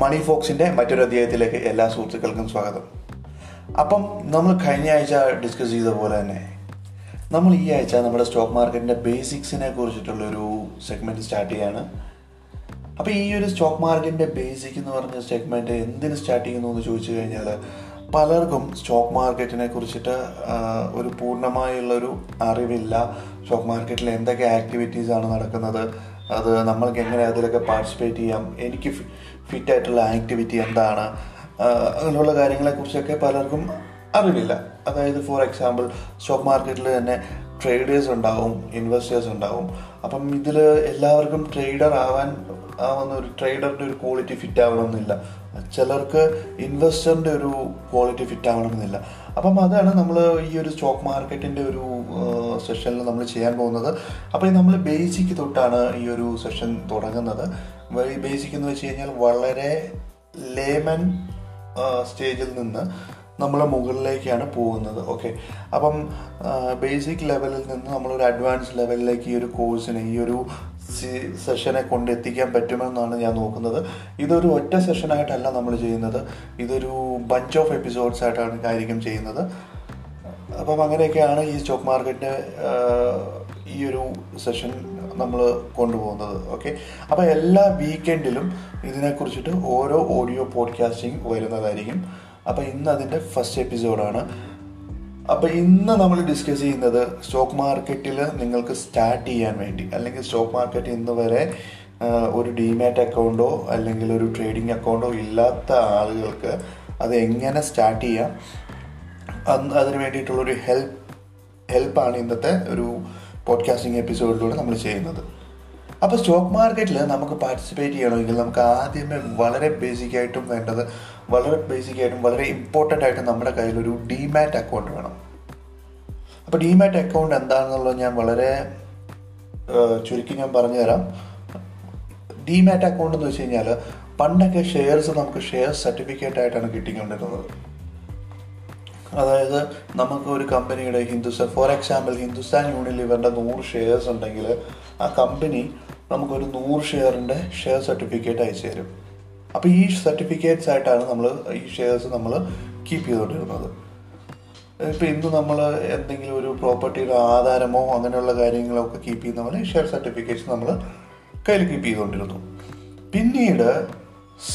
മണി ഫോക്സിന്റെ മറ്റൊരു അധ്യായത്തിലേക്ക് എല്ലാ സുഹൃത്തുക്കൾക്കും സ്വാഗതം. അപ്പം നമ്മൾ കഴിഞ്ഞ ആഴ്ച ഡിസ്കസ് ചെയ്ത പോലെ തന്നെ നമ്മൾ ഈ ആഴ്ച നമ്മുടെ സ്റ്റോക്ക് മാർക്കറ്റിന്റെ ബേസിക്സിനെ കുറിച്ചിട്ടുള്ളൊരു സെഗ്മെന്റ് സ്റ്റാർട്ട് ചെയ്യാണ്. അപ്പോൾ ഈ ഒരു സ്റ്റോക്ക് മാർക്കറ്റിന്റെ ബേസിക് എന്ന് പറഞ്ഞ സെഗ്മെന്റ് എന്തിന് സ്റ്റാർട്ട് ചെയ്യുന്നു എന്ന് ചോദിച്ചു കഴിഞ്ഞാൽ പലർക്കും സ്റ്റോക്ക് മാർക്കറ്റിനെ കുറിച്ചിട്ട് ഒരു പൂർണമായുള്ളൊരു അറിവില്ല. സ്റ്റോക്ക് മാർക്കറ്റിൽ എന്തൊക്കെ ആക്ടിവിറ്റീസ് ആണ് നടക്കുന്നത് അത് നമ്മൾക്ക് എങ്ങനെ അതിലൊക്കെ പാർട്ടിസിപ്പേറ്റ് ചെയ്യാം എനിക്ക് ഫിറ്റ് ആയിട്ടുള്ള ആക്ടിവിറ്റി എന്താണ്? അങ്ങനെയുള്ള കാര്യങ്ങളെക്കുറിച്ചൊക്കെ പലർക്കും അറിവില്ല. അതായത് ഫോർ എക്സാമ്പിൾ സ്റ്റോക്ക് മാർക്കറ്റിൽ തന്നെ ട്രേഡേഴ്സ് ഉണ്ടാവും ഇൻവെസ്റ്റേഴ്സ് ഉണ്ടാവും. അപ്പം ഇതിൽ എല്ലാവർക്കും ട്രേഡർ ആവാൻ ആവുന്ന ഒരു ട്രേഡറിന്റെ ഒരു ക്വാളിറ്റി ഫിറ്റ് ആവണമെന്നില്ല. ചിലർക്ക് ഇൻവെസ്റ്ററിന്റെ ഒരു ക്വാളിറ്റി ഫിറ്റ് ആവണമെന്നില്ല. അപ്പം അതാണ് നമ്മൾ ഈ ഒരു സ്റ്റോക്ക് മാർക്കറ്റിന്റെ ഒരു സെഷനിൽ നമ്മൾ ചെയ്യാൻ പോകുന്നത്. അപ്പോൾ നമ്മൾ ബേസിക് തൊട്ടാണ് ഈ ഒരു സെഷൻ തുടങ്ങുന്നത്. ബേസിക് എന്ന് വെച്ച് കഴിഞ്ഞാൽ വളരെ ലേമൻ സ്റ്റേജിൽ നിന്ന് നമ്മൾ മുകളിലേക്കാണ് പോകുന്നത്. ഓക്കെ അപ്പം ബേസിക് ലെവലിൽ നിന്ന് നമ്മളൊരു അഡ്വാൻസ് ലെവലിലേക്ക് ഈ ഒരു കോഴ്സിനെ ഈ ഒരു സെഷനെ കൊണ്ടെത്തിക്കാൻ പറ്റുമെന്നാണ് ഞാൻ നോക്കുന്നത്. ഇതൊരു ഒറ്റ സെഷനായിട്ടല്ല നമ്മൾ ചെയ്യുന്നത്. ഇതൊരു ബഞ്ച് ഓഫ് എപ്പിസോഡ്സ് ആയിട്ടാണ് ആയിരിക്കും ചെയ്യുന്നത്. അപ്പം അങ്ങനെയൊക്കെയാണ് ഈ സ്റ്റോക്ക് മാർക്കറ്റിന്റെ ഈ ഒരു സെഷൻ നമ്മൾ കൊണ്ടുപോകുന്നത്. ഓക്കെ അപ്പോൾ എല്ലാ വീക്കെൻഡിലും ഇതിനെക്കുറിച്ചിട്ട് ഓരോ ഓഡിയോ പോഡ്കാസ്റ്റിംഗ് വരുന്നതായിരിക്കും. അപ്പോൾ ഇന്ന് അതിന്റെ ഫസ്റ്റ് എപ്പിസോഡാണ് അപ്പോൾ ഇന്ന് നമ്മൾ ഡിസ്കസ് ചെയ്യുന്നത് സ്റ്റോക്ക് മാർക്കറ്റിൽ നിങ്ങൾക്ക് സ്റ്റാർട്ട് ചെയ്യാൻ വേണ്ടി അല്ലെങ്കിൽ സ്റ്റോക്ക് മാർക്കറ്റ് ഇന്ന് വരെ ഒരു ഡിമാറ്റ് അക്കൗണ്ടോ അല്ലെങ്കിൽ ഒരു ട്രേഡിംഗ് അക്കൗണ്ടോ ഇല്ലാത്ത ആളുകൾക്ക് അത് എങ്ങനെ സ്റ്റാർട്ട് ചെയ്യാം? അതിന് വേണ്ടിയിട്ടുള്ളൊരു ഹെൽപ്പ് ഹെൽപ്പാണ് ഇന്നത്തെ ഒരു പോഡ്കാസ്റ്റിംഗ് എപ്പിസോഡിലൂടെ നമ്മൾ ചെയ്യുന്നത്. അപ്പോൾ സ്റ്റോക്ക് മാർക്കറ്റിൽ നമുക്ക് പാർട്ടിസിപ്പേറ്റ് ചെയ്യണമെങ്കിൽ നമുക്ക് ആദ്യമേ വളരെ ബേസിക് ആയിട്ടും വേണ്ടത് വളരെ ബേസിക് ആയിട്ടും വളരെ ഇമ്പോർട്ടന്റ് ആയിട്ടും നമ്മുടെ കയ്യിലൊരു ഡിമാറ്റ് അക്കൗണ്ട് വേണം. അപ്പോൾ ഡിമാറ്റ് അക്കൗണ്ട് എന്താണെന്നുള്ളത് ഞാൻ വളരെ ചുരുക്കി ഞാൻ പറഞ്ഞുതരാം. ഡിമാറ്റ് അക്കൗണ്ട് എന്ന് വെച്ച് കഴിഞ്ഞാൽ പണ്ടൊക്കെ ഷെയർസ് നമുക്ക് ഷെയർ സർട്ടിഫിക്കറ്റ് ആയിട്ടാണ് കിട്ടിക്കൊണ്ടിരുന്നത്. അതായത് നമുക്ക് ഒരു കമ്പനിയുടെ ഹിന്ദുസ്ഥാൻ ഫോർ എക്സാമ്പിൾ ഹിന്ദുസ്ഥാൻ യൂണിലിവറിന്റെ നൂറ് ഷെയർസ് ഉണ്ടെങ്കിൽ ആ കമ്പനി നമുക്കൊരു നൂറ് ഷെയറിന്റെ ഷെയർ സർട്ടിഫിക്കറ്റ് അയച്ചു തരും. അപ്പോൾ ഈ സർട്ടിഫിക്കറ്റ്സ് ആയിട്ടാണ് നമ്മൾ ഈ ഷെയർസ് നമ്മൾ കീപ്പ് ചെയ്തുകൊണ്ടിരുന്നത്. ഇപ്പം ഇന്ന് നമ്മൾ എന്തെങ്കിലും ഒരു പ്രോപ്പർട്ടിയുടെ ആധാരമോ അങ്ങനെയുള്ള കാര്യങ്ങളോ ഒക്കെ കീപ്പ് ചെയ്യുന്ന പോലെ ഷെയർ സർട്ടിഫിക്കറ്റ്സ് നമ്മൾ കയ്യിൽ കീപ്പ് ചെയ്തുകൊണ്ടിരുന്നു. പിന്നീട്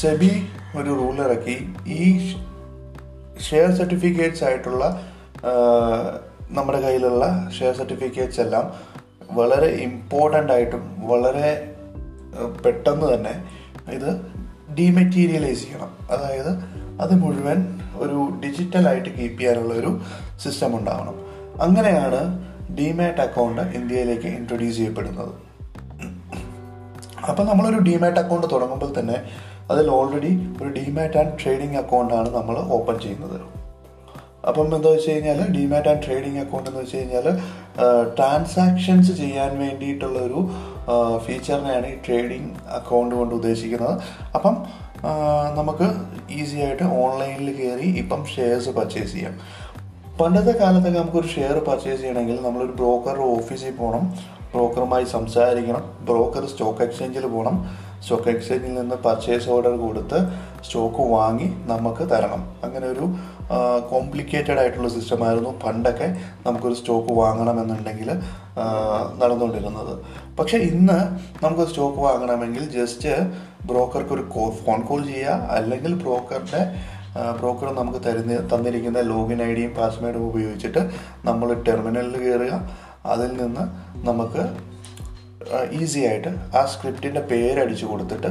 സെബി ഒരു റൂൾ ഇറക്കി. ഈ ഷെയർ സർട്ടിഫിക്കറ്റ്സ് ആയിട്ടുള്ള നമ്മുടെ കയ്യിലുള്ള ഷെയർ സർട്ടിഫിക്കറ്റ്സ് എല്ലാം വളരെ ഇമ്പോർട്ടന്റ് ആയിട്ടും വളരെ പെട്ടെന്ന് തന്നെ ഇത് ഡീമെറ്റീരിയലൈസ് ചെയ്യണം. അതായത് അത് മുഴുവൻ ഒരു ഡിജിറ്റലായിട്ട് കീപ്പ് ചെയ്യാനുള്ള ഒരു സിസ്റ്റം ഉണ്ടാവണം. അങ്ങനെയാണ് ഡിമാറ്റ് അക്കൗണ്ട് ഇന്ത്യയിലേക്ക് ഇൻട്രൊഡ്യൂസ് ചെയ്യപ്പെടുന്നത്. അപ്പം നമ്മളൊരു ഡിമാറ്റ് അക്കൗണ്ട് തുടങ്ങുമ്പോൾ തന്നെ അതിൽ ഓൾറെഡി ഒരു ഡിമാറ്റ് ആൻഡ് ട്രേഡിംഗ് അക്കൗണ്ടാണ് നമ്മൾ ഓപ്പൺ ചെയ്യുന്നത്. അപ്പം എന്താ വെച്ച് കഴിഞ്ഞാൽ ഡിമാറ്റ് ആൻഡ് ട്രേഡിംഗ് അക്കൗണ്ട് എന്ന് വെച്ച് കഴിഞ്ഞാൽ ട്രാൻസാക്ഷൻസ് ചെയ്യാൻ വേണ്ടിയിട്ടുള്ള ഒരു ഫീച്ചറിനെയാണ് ഈ ട്രേഡിംഗ് അക്കൗണ്ട് കൊണ്ട് ഉദ്ദേശിക്കുന്നത്. അപ്പം നമുക്ക് ഈസി ആയിട്ട് ഓൺലൈനിൽ കയറി ഇപ്പം ഷെയർസ് പർച്ചേസ് ചെയ്യാം. പണ്ടത്തെ കാലത്തൊക്കെ നമുക്കൊരു ഷെയർ പർച്ചേസ് ചെയ്യണമെങ്കിൽ നമ്മളൊരു ബ്രോക്കറുടെ ഓഫീസിൽ പോകണം ബ്രോക്കറുമായി സംസാരിക്കണം. ബ്രോക്കർ സ്റ്റോക്ക് എക്സ്ചേഞ്ചിൽ പോകണം സ്റ്റോക്ക് എക്സ്ചേഞ്ചിൽ നിന്ന് പർച്ചേസ് ഓർഡർ കൊടുത്ത് സ്റ്റോക്ക് വാങ്ങി നമുക്ക് തരണം. അങ്ങനെ ഒരു കോംപ്ലിക്കേറ്റഡ് ആയിട്ടുള്ള സിസ്റ്റം ആയിരുന്നു. പണ്ടൊക്കെ നമുക്കൊരു സ്റ്റോക്ക് വാങ്ങണമെന്നുണ്ടെങ്കിൽ നടന്നുകൊണ്ടിരുന്നത്. പക്ഷേ ഇന്ന് നമുക്ക് സ്റ്റോക്ക് വാങ്ങണമെങ്കിൽ ജസ്റ്റ് ബ്രോക്കർക്ക് ഒരു ഫോൺ കോൾ ചെയ്യുക. അല്ലെങ്കിൽ ബ്രോക്കറുടെ ബ്രോക്കർ നമുക്ക് തരുന്ന തന്നിരിക്കുന്ന ലോഗിൻ ഐ ഡിയും പാസ്വേഡും ഉപയോഗിച്ചിട്ട് നമ്മൾ ടെർമിനലിൽ കയറുക. അതിൽ നിന്ന് നമുക്ക് ഈസി ആയിട്ട് ആ സ്ക്രിപ്റ്റിന്റെ പേരടിച്ചു കൊടുത്തിട്ട്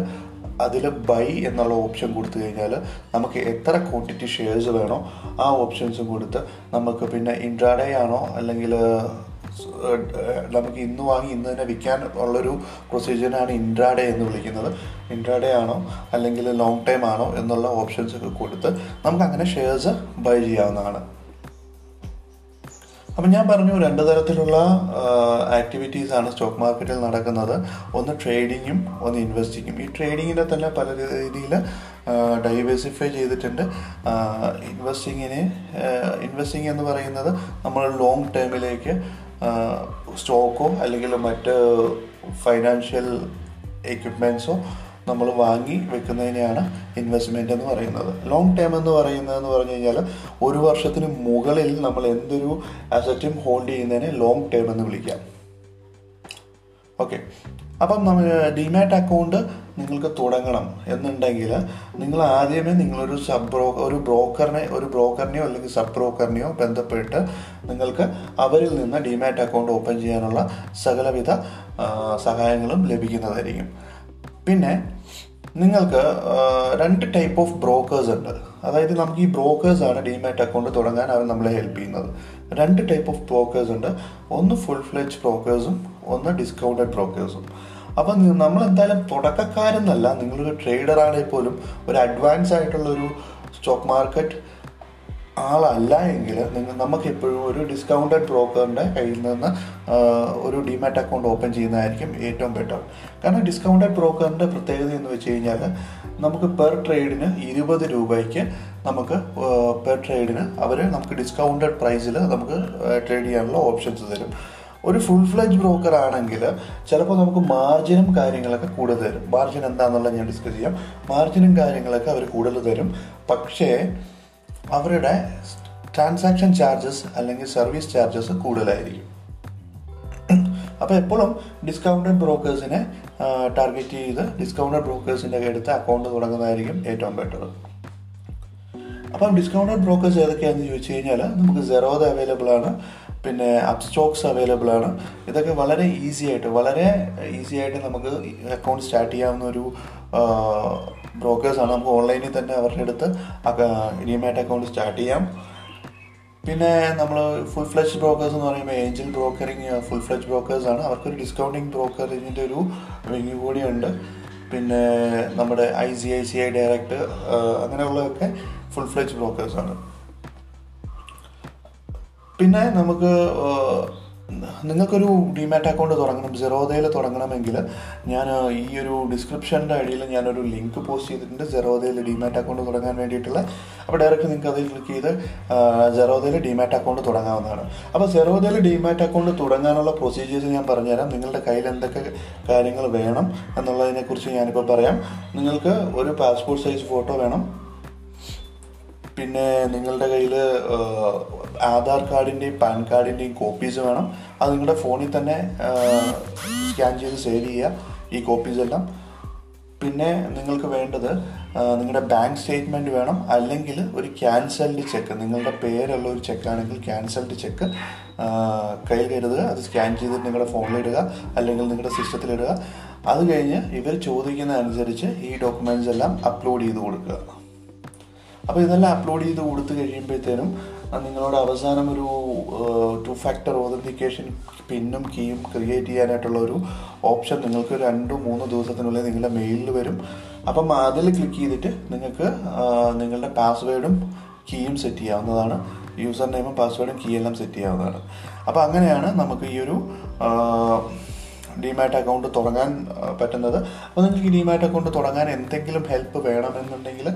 അതിൽ ബൈ എന്നുള്ള ഓപ്ഷൻ കൊടുത്തു കഴിഞ്ഞാൽ നമുക്ക് എത്ര ക്വാണ്ടിറ്റി ഷെയർസ് വേണോ ആ ഓപ്ഷൻസും കൊടുത്ത് നമുക്ക് പിന്നെ ഇൻട്രാഡേ ആണോ അല്ലെങ്കിൽ നമുക്ക് ഇന്ന് വാങ്ങി ഇന്ന് തന്നെ വിൽക്കാൻ ഉള്ളൊരു പ്രൊസീജിയറാണ് ഇൻട്രാഡേ എന്ന് വിളിക്കുന്നത്. ഇൻട്രാഡേ ആണോ അല്ലെങ്കിൽ ലോങ് ടൈം ആണോ എന്നുള്ള ഓപ്ഷൻസ് ഒക്കെ കൊടുത്ത് നമുക്ക് അങ്ങനെ ഷെയർസ് ബൈ ചെയ്യാവുന്നതാണ്. അപ്പം ഞാൻ പറഞ്ഞു രണ്ട് തരത്തിലുള്ള ആക്ടിവിറ്റീസ് ആണ് സ്റ്റോക്ക് മാർക്കറ്റിൽ നടക്കുന്നത്. ഒന്ന് ട്രേഡിങ്ങും ഒന്ന് ഇൻവെസ്റ്റിങ്ങും ഈ ട്രേഡിങ്ങിനെ തന്നെ പല രീതിയിൽ ഡൈവേഴ്സിഫൈ ചെയ്തിട്ടുണ്ട്. ഇൻവെസ്റ്റിങ്ങിന് ഇൻവെസ്റ്റിംഗ് എന്ന് പറയുന്നത് നമ്മൾ ലോങ് ടേമിലേക്ക് സ്റ്റോക്കോ അല്ലെങ്കിൽ മറ്റ് ഫൈനാൻഷ്യൽ എക്യുപ്മെന്റ്സോ നമ്മൾ വാങ്ങി വെക്കുന്നതിനെയാണ് ഇൻവെസ്റ്റ്മെന്റ് എന്ന് പറയുന്നത്. ലോങ് ടേം എന്ന് പറയുന്നതെന്ന് പറഞ്ഞു കഴിഞ്ഞാൽ ഒരു വർഷത്തിന് മുകളിൽ നമ്മൾ എന്തൊരു അസറ്റും ഹോൾഡ് ചെയ്യുന്നതിനെ ലോങ് ടേം എന്ന് വിളിക്കാം. ഓക്കെ അപ്പം നമ്മൾ ഡിമാറ്റ് അക്കൗണ്ട് നിങ്ങൾക്ക് തുടങ്ങണം എന്നുണ്ടെങ്കിൽ നിങ്ങൾ ആദ്യമേ നിങ്ങളൊരു സബ് ബ്രോ ഒരു ബ്രോക്കറിനെ ഒരു ബ്രോക്കറിനെയോ അല്ലെങ്കിൽ സബ് ബ്രോക്കറിനെയോ ബന്ധപ്പെട്ട് നിങ്ങൾക്ക് അവരിൽ നിന്ന് ഡിമാറ്റ് അക്കൗണ്ട് ഓപ്പൺ ചെയ്യാനുള്ള സകലവിധ സഹായങ്ങളും ലഭിക്കുന്നതായിരിക്കും. പിന്നെ നിങ്ങൾക്ക് രണ്ട് ടൈപ്പ് ഓഫ് ബ്രോക്കേഴ്സ് ഉണ്ട്. അതായത് നമുക്ക് ഈ ബ്രോക്കേഴ്സാണ് ഡിമാറ്റ് അക്കൗണ്ട് തുടങ്ങാൻ അവർ നമ്മളെ ഹെൽപ്പ് ചെയ്യുന്നത്. രണ്ട് ടൈപ്പ് ഓഫ് ബ്രോക്കേഴ്സ് ഉണ്ട്. ഒന്ന് ഫുൾ ഫ്ലെജ് ബ്രോക്കേഴ്സും ഒന്ന് ഡിസ്കൗണ്ടഡ് ബ്രോക്കേഴ്സും അപ്പം നമ്മൾ എന്തായാലും തുടക്കക്കാരെന്നല്ല നിങ്ങളൊരു ട്രേഡർ ആണെങ്കിൽ പോലും ഒരു അഡ്വാൻസ് ആയിട്ടുള്ളൊരു സ്റ്റോക്ക് മാർക്കറ്റ് ആളല്ല എങ്കിൽ നിങ്ങൾ നമുക്ക് എപ്പോഴും ഒരു ഡിസ്കൗണ്ടഡ് ബ്രോക്കറിന്റെ കയ്യിൽ നിന്ന് ഒരു ഡിമാറ്റ് അക്കൗണ്ട് ഓപ്പൺ ചെയ്യുന്നതായിരിക്കും ഏറ്റവും ബെറ്റർ കാരണം ഡിസ്കൗണ്ടഡ് ബ്രോക്കറിന്റെ പ്രത്യേകത എന്ന് വെച്ച് കഴിഞ്ഞാൽ നമുക്ക് പെർ ട്രേഡിന് ഇരുപത് രൂപയ്ക്ക് നമുക്ക് പെർ ട്രേഡിന് അവർ നമുക്ക് ഡിസ്കൗണ്ടഡ് പ്രൈസിൽ നമുക്ക് ട്രേഡ് ചെയ്യാനുള്ള ഓപ്ഷൻസ് തരും. ഒരു ഫുൾ ഫ്ലെജ് ബ്രോക്കർ ആണെങ്കിൽ ചിലപ്പോൾ നമുക്ക് മാർജിനും കാര്യങ്ങളൊക്കെ കൂടുതൽ തരും. മാർജിൻ എന്താണെന്നുള്ളത് ഞാൻ ഡിസ്കസ് ചെയ്യാം. മാർജിനും കാര്യങ്ങളൊക്കെ അവർ കൂടുതൽ തരും. പക്ഷേ അവരുടെ ട്രാൻസാക്ഷൻ ചാർജസ് അല്ലെങ്കിൽ സർവീസ് ചാർജസ് കൂടുതലായിരിക്കും. അപ്പോൾ എപ്പോഴും ഡിസ്കൗണ്ടഡ് ബ്രോക്കേഴ്സിനെ ടാർഗറ്റ് ചെയ്ത് ഡിസ്കൗണ്ടഡ് ബ്രോക്കേഴ്സിന്റെ അടുത്ത് അക്കൗണ്ട് തുടങ്ങുന്നതായിരിക്കും ഏറ്റവും ബെറ്റർ അപ്പം ഡിസ്കൗണ്ടഡ് ബ്രോക്കേഴ്സ് ഏതൊക്കെയാണെന്ന് ചോദിച്ചു കഴിഞ്ഞാൽ നമുക്ക് സെറോദ അവൈലബിൾ ആണ് പിന്നെ അപ്സ്റ്റോക്സ് അവൈലബിൾ ആണ്. ഇതൊക്കെ വളരെ ഈസി ആയിട്ട് വളരെ ഈസി ആയിട്ട് നമുക്ക് അക്കൗണ്ട് സ്റ്റാർട്ട് ചെയ്യാവുന്ന ഒരു ബ്രോക്കേഴ്സാണ് നമുക്ക് ഓൺലൈനിൽ തന്നെ അവരുടെ അടുത്ത് ഡിമാറ്റ് അക്കൗണ്ട് സ്റ്റാർട്ട് ചെയ്യാം. പിന്നെ നമ്മൾ ഫുൾ ഫ്ലെജ് ബ്രോക്കേഴ്സ് എന്ന് പറയുമ്പോൾ Angel brokering full fledge brokers ആണ്. അവർക്കൊരു ഡിസ്കൗണ്ടിങ് ബ്രോക്കറിങ്ങിന്റെ ഒരു കൂടി ഉണ്ട്. പിന്നെ നമ്മുടെ I C I C I direct അങ്ങനെയുള്ളതൊക്കെ ഫുൾ ഫ്ലെജ് ബ്രോക്കേഴ്സാണ് പിന്നെ നമുക്ക് നിങ്ങൾക്കൊരു ഡിമാറ്റ് അക്കൗണ്ട് തുടങ്ങണം സെറോദയിൽ തുടങ്ങണമെങ്കിൽ ഞാൻ ഈ ഒരു ഡിസ്ക്രിപ്ഷന്റെ അടിയിൽ ഞാനൊരു ലിങ്ക് പോസ്റ്റ് ചെയ്തിട്ടുണ്ട്. സെറോദയിൽ ഡിമാറ്റ് അക്കൗണ്ട് തുടങ്ങാൻ വേണ്ടിയിട്ടുള്ള. അപ്പോൾ ഡയറക്റ്റ് നിങ്ങൾക്ക് അതിൽ ക്ലിക്ക് ചെയ്ത് ജെറോദയിൽ ഡിമാറ്റ് അക്കൗണ്ട് തുടങ്ങാവുന്നതാണ്. അപ്പോൾ ജെറോദയിൽ ഡിമാറ്റ് അക്കൗണ്ട് തുടങ്ങാനുള്ള പ്രൊസീജിയേഴ്സ് ഞാൻ പറഞ്ഞുതരാം. നിങ്ങളുടെ കയ്യിൽ എന്തൊക്കെ കാര്യങ്ങൾ വേണം എന്നുള്ളതിനെക്കുറിച്ച് ഞാനിപ്പോൾ പറയാം. നിങ്ങൾക്ക് ഒരു പാസ്പോർട്ട് സൈസ് ഫോട്ടോ വേണം. പിന്നെ നിങ്ങളുടെ കയ്യിൽ ആധാർ കാർഡിന്റെയും പാൻ കാർഡിന്റെയും കോപ്പീസ് വേണം. അത് നിങ്ങളുടെ ഫോണിൽ തന്നെ സ്കാൻ ചെയ്ത് സേവ് ചെയ്യുക ഈ കോപ്പീസ് എല്ലാം. പിന്നെ നിങ്ങൾക്ക് വേണ്ടത് നിങ്ങളുടെ ബാങ്ക് സ്റ്റേറ്റ്മെന്റ് വേണം അല്ലെങ്കിൽ ഒരു ക്യാൻസൽഡ് ചെക്ക്. നിങ്ങളുടെ പേരുള്ള ഒരു ചെക്കാണെങ്കിൽ ക്യാൻസൽഡ് ചെക്ക് കയ്യിൽ കരുതുക. അത് സ്കാൻ ചെയ്തിട്ട് നിങ്ങളുടെ ഫോണിലിടുക അല്ലെങ്കിൽ നിങ്ങളുടെ സിസ്റ്റത്തിലിടുക അത് കഴിഞ്ഞ് ഇവർ ചോദിക്കുന്ന അനുസരിച്ച് ഈ ഡോക്യുമെന്റ്സ് എല്ലാം അപ്ലോഡ് ചെയ്ത് കൊടുക്കുക. അപ്പോൾ ഇതെല്ലാം അപ്ലോഡ് ചെയ്ത് കൊടുത്തു കഴിയുമ്പോഴത്തേനും നിങ്ങളോട് അവസാനം ഒരു ടു ഫാക്ടർ ഓതന്റിക്കേഷൻ പിന്നും കീയും ക്രിയേറ്റ് ചെയ്യാനായിട്ടുള്ള ഒരു ഓപ്ഷൻ നിങ്ങൾക്ക് രണ്ട് മൂന്ന് ദിവസത്തിനുള്ളിൽ നിങ്ങളുടെ മെയിലിൽ വരും. അപ്പം അതിൽ ക്ലിക്ക് ചെയ്തിട്ട് നിങ്ങൾക്ക് നിങ്ങളുടെ പാസ്വേഡും കീയും സെറ്റ് ചെയ്യാവുന്നതാണ്. യൂസർ നെയിമും പാസ്വേഡും കീ എല്ലാം സെറ്റ് ചെയ്യാവുന്നതാണ്. അപ്പോൾ അങ്ങനെയാണ് നമുക്ക് ഈ ഒരു ഡിമാറ്റ് അക്കൗണ്ട് തുടങ്ങാൻ പറ്റുന്നത്. അപ്പോൾ നിങ്ങൾക്ക് ഡിമാറ്റ് അക്കൗണ്ട് തുടങ്ങാൻ എന്തെങ്കിലും ഹെൽപ്പ് വേണമെന്നുണ്ടെങ്കിൽ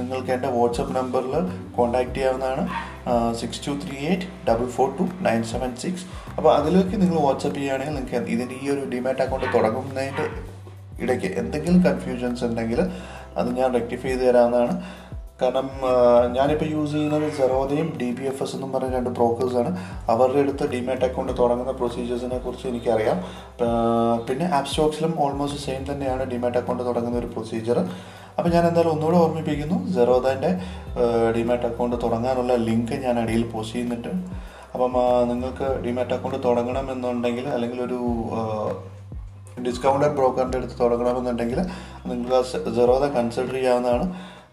നിങ്ങൾക്ക് എന്റെ വാട്സപ്പ് നമ്പറിൽ കോൺടാക്ട് ചെയ്യാവുന്നതാണ്. Six two three eight double four two nine seven six അപ്പോൾ അതിലേക്ക് നിങ്ങൾ വാട്സപ്പ് ചെയ്യുകയാണെങ്കിൽ നിങ്ങൾക്ക് ഇതിന്റെ ഈ ഒരു ഡിമാറ്റ് അക്കൗണ്ട് തുടങ്ങുന്നതിന്റെ ഇടയ്ക്ക് എന്തെങ്കിലും കൺഫ്യൂഷൻസ് ഉണ്ടെങ്കിൽ അത് ഞാൻ റെക്ടിഫൈ ചെയ്ത് തരാവുന്നതാണ്. കാരണം ഞാനിപ്പോൾ യൂസ് ചെയ്യുന്നത് സെറോദയും ഡി ബി എഫ് എസ് എന്നും പറഞ്ഞ രണ്ട് ബ്രോക്കേഴ്സാണ് അവരുടെ അടുത്ത് ഡിമാറ്റ് അക്കൗണ്ട് തുടങ്ങുന്ന പ്രൊസീജിയേഴ്സിനെ കുറിച്ച് എനിക്കറിയാം. പിന്നെ ആപ്പ് സ്റ്റോക്സിലും ഓൾമോസ്റ്റ് സെയിം തന്നെയാണ് ഡിമാറ്റ് അക്കൗണ്ട് തുടങ്ങുന്ന ഒരു പ്രൊസീജിയർ അപ്പോൾ ഞാൻ എന്തായാലും ഒന്നുകൂടെ ഓർമ്മിപ്പിക്കുന്നു സെറോദന്റെ ഡിമാറ്റ് അക്കൗണ്ട് തുടങ്ങാനുള്ള ലിങ്ക് ഞാൻ അടിയിൽ പോസ്റ്റ് ചെയ്യുന്നുണ്ട്. അപ്പം നിങ്ങൾക്ക് ഡിമാറ്റ് അക്കൗണ്ട് തുടങ്ങണമെന്നുണ്ടെങ്കിൽ അല്ലെങ്കിൽ ഒരു ഡിസ്കൗണ്ടഡ് ബ്രോക്കറിന്റെ അടുത്ത് തുടങ്ങണമെന്നുണ്ടെങ്കിൽ നിങ്ങൾക്ക് സെറോദ കൺസിഡർ ചെയ്യാവുന്നതാണ്.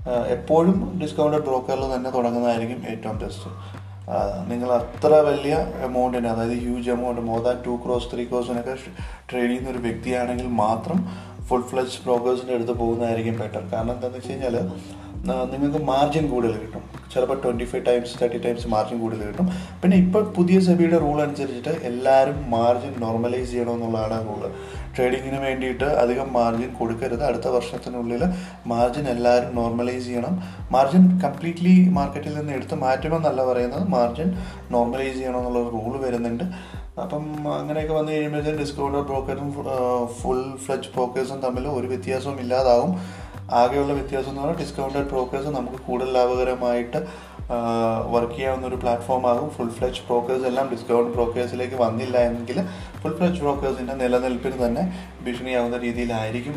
എപ്പോഴും ഡിസ്കൗണ്ടഡ് ബ്രോക്കറിൽ തന്നെ തുടങ്ങുന്നതായിരിക്കും ഏറ്റവും ബെസ്റ്റ് നിങ്ങൾ അത്ര വലിയ എമൗണ്ടിന് അതായത് huge amount more than two crore three ക്രോസിനൊക്കെ trade ചെയ്യുന്ന ഒരു വ്യക്തിയാണെങ്കിൽ മാത്രം ഫുൾ ഫ്ലജ് ബ്രോക്കേഴ്സിന്റെ അടുത്ത് പോകുന്നതായിരിക്കും ബെറ്റർ കാരണം എന്താണെന്ന് വെച്ച് കഴിഞ്ഞാൽ നിങ്ങൾക്ക് മാർജിൻ കൂടുതൽ കിട്ടും. ചിലപ്പോൾ twenty five times thirty times margin കൂടുതൽ കിട്ടും. പിന്നെ ഇപ്പോൾ പുതിയ സെബിയുടെ റൂൾ അനുസരിച്ചിട്ട് എല്ലാവരും മാർജിൻ നോർമലൈസ് ചെയ്യണമെന്നുള്ളതാണ് റൂൾ ട്രേഡിങ്ങിന് വേണ്ടിയിട്ട് അധികം മാർജിൻ കൊടുക്കരുത്. അടുത്ത വർഷത്തിനുള്ളിൽ മാർജിൻ എല്ലാവരും നോർമലൈസ് ചെയ്യണം. മാർജിൻ കംപ്ലീറ്റ്ലി മാർക്കറ്റിൽ നിന്ന് എടുത്ത് മാറ്റുമെന്നല്ല പറയുന്നത്. മാർജിൻ നോർമലൈസ് ചെയ്യണം എന്നുള്ള റൂൾ വരുന്നുണ്ട്. അപ്പം അങ്ങനെയൊക്കെ വന്നു കഴിയുമ്പോഴത്തേക്കും ഡിസ്കൗണ്ടർ ബ്രോക്കറും ഫുൾ ഫ്ലജ് ബ്രോക്കേഴ്സും തമ്മിൽ ഒരു വ്യത്യാസവും ഇല്ലാതാവും. ആകെയുള്ള വ്യത്യാസം എന്ന് പറഞ്ഞാൽ ഡിസ്കൗണ്ടഡ് ബ്രോക്കേഴ്സ് നമുക്ക് കൂടുതൽ ലാഭകരമായിട്ട് വർക്ക് ചെയ്യാവുന്ന ഒരു പ്ലാറ്റ്ഫോം ആകും. ഫുൾ ഫ്ലെച്ച് ബ്രോക്കേഴ്സ് എല്ലാം ഡിസ്കൗണ്ട് ബ്രോക്കേഴ്സിലേക്ക് വന്നില്ല എങ്കിൽ ഫുൾ ഫ്ലെച്ച് ബ്രോക്കേഴ്സിന്റെ നിലനിൽപ്പിന് തന്നെ ഭീഷണിയാവുന്ന രീതിയിലായിരിക്കും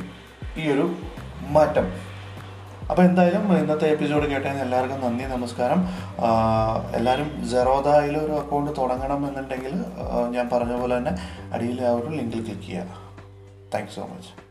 ഈ ഒരു മാറ്റം. അപ്പോൾ എന്തായാലും ഇന്നത്തെ എപ്പിസോഡ് കേട്ടതിന് എല്ലാവർക്കും നന്ദി നമസ്കാരം. എല്ലാവരും ജെറോദയിൽ ഒരു അക്കൗണ്ട് തുടങ്ങണം എന്നുണ്ടെങ്കിൽ ഞാൻ പറഞ്ഞ പോലെ തന്നെ അടിയിൽ ആ ഒരു ലിങ്കിൽ ക്ലിക്ക് ചെയ്യുക. Thanks so much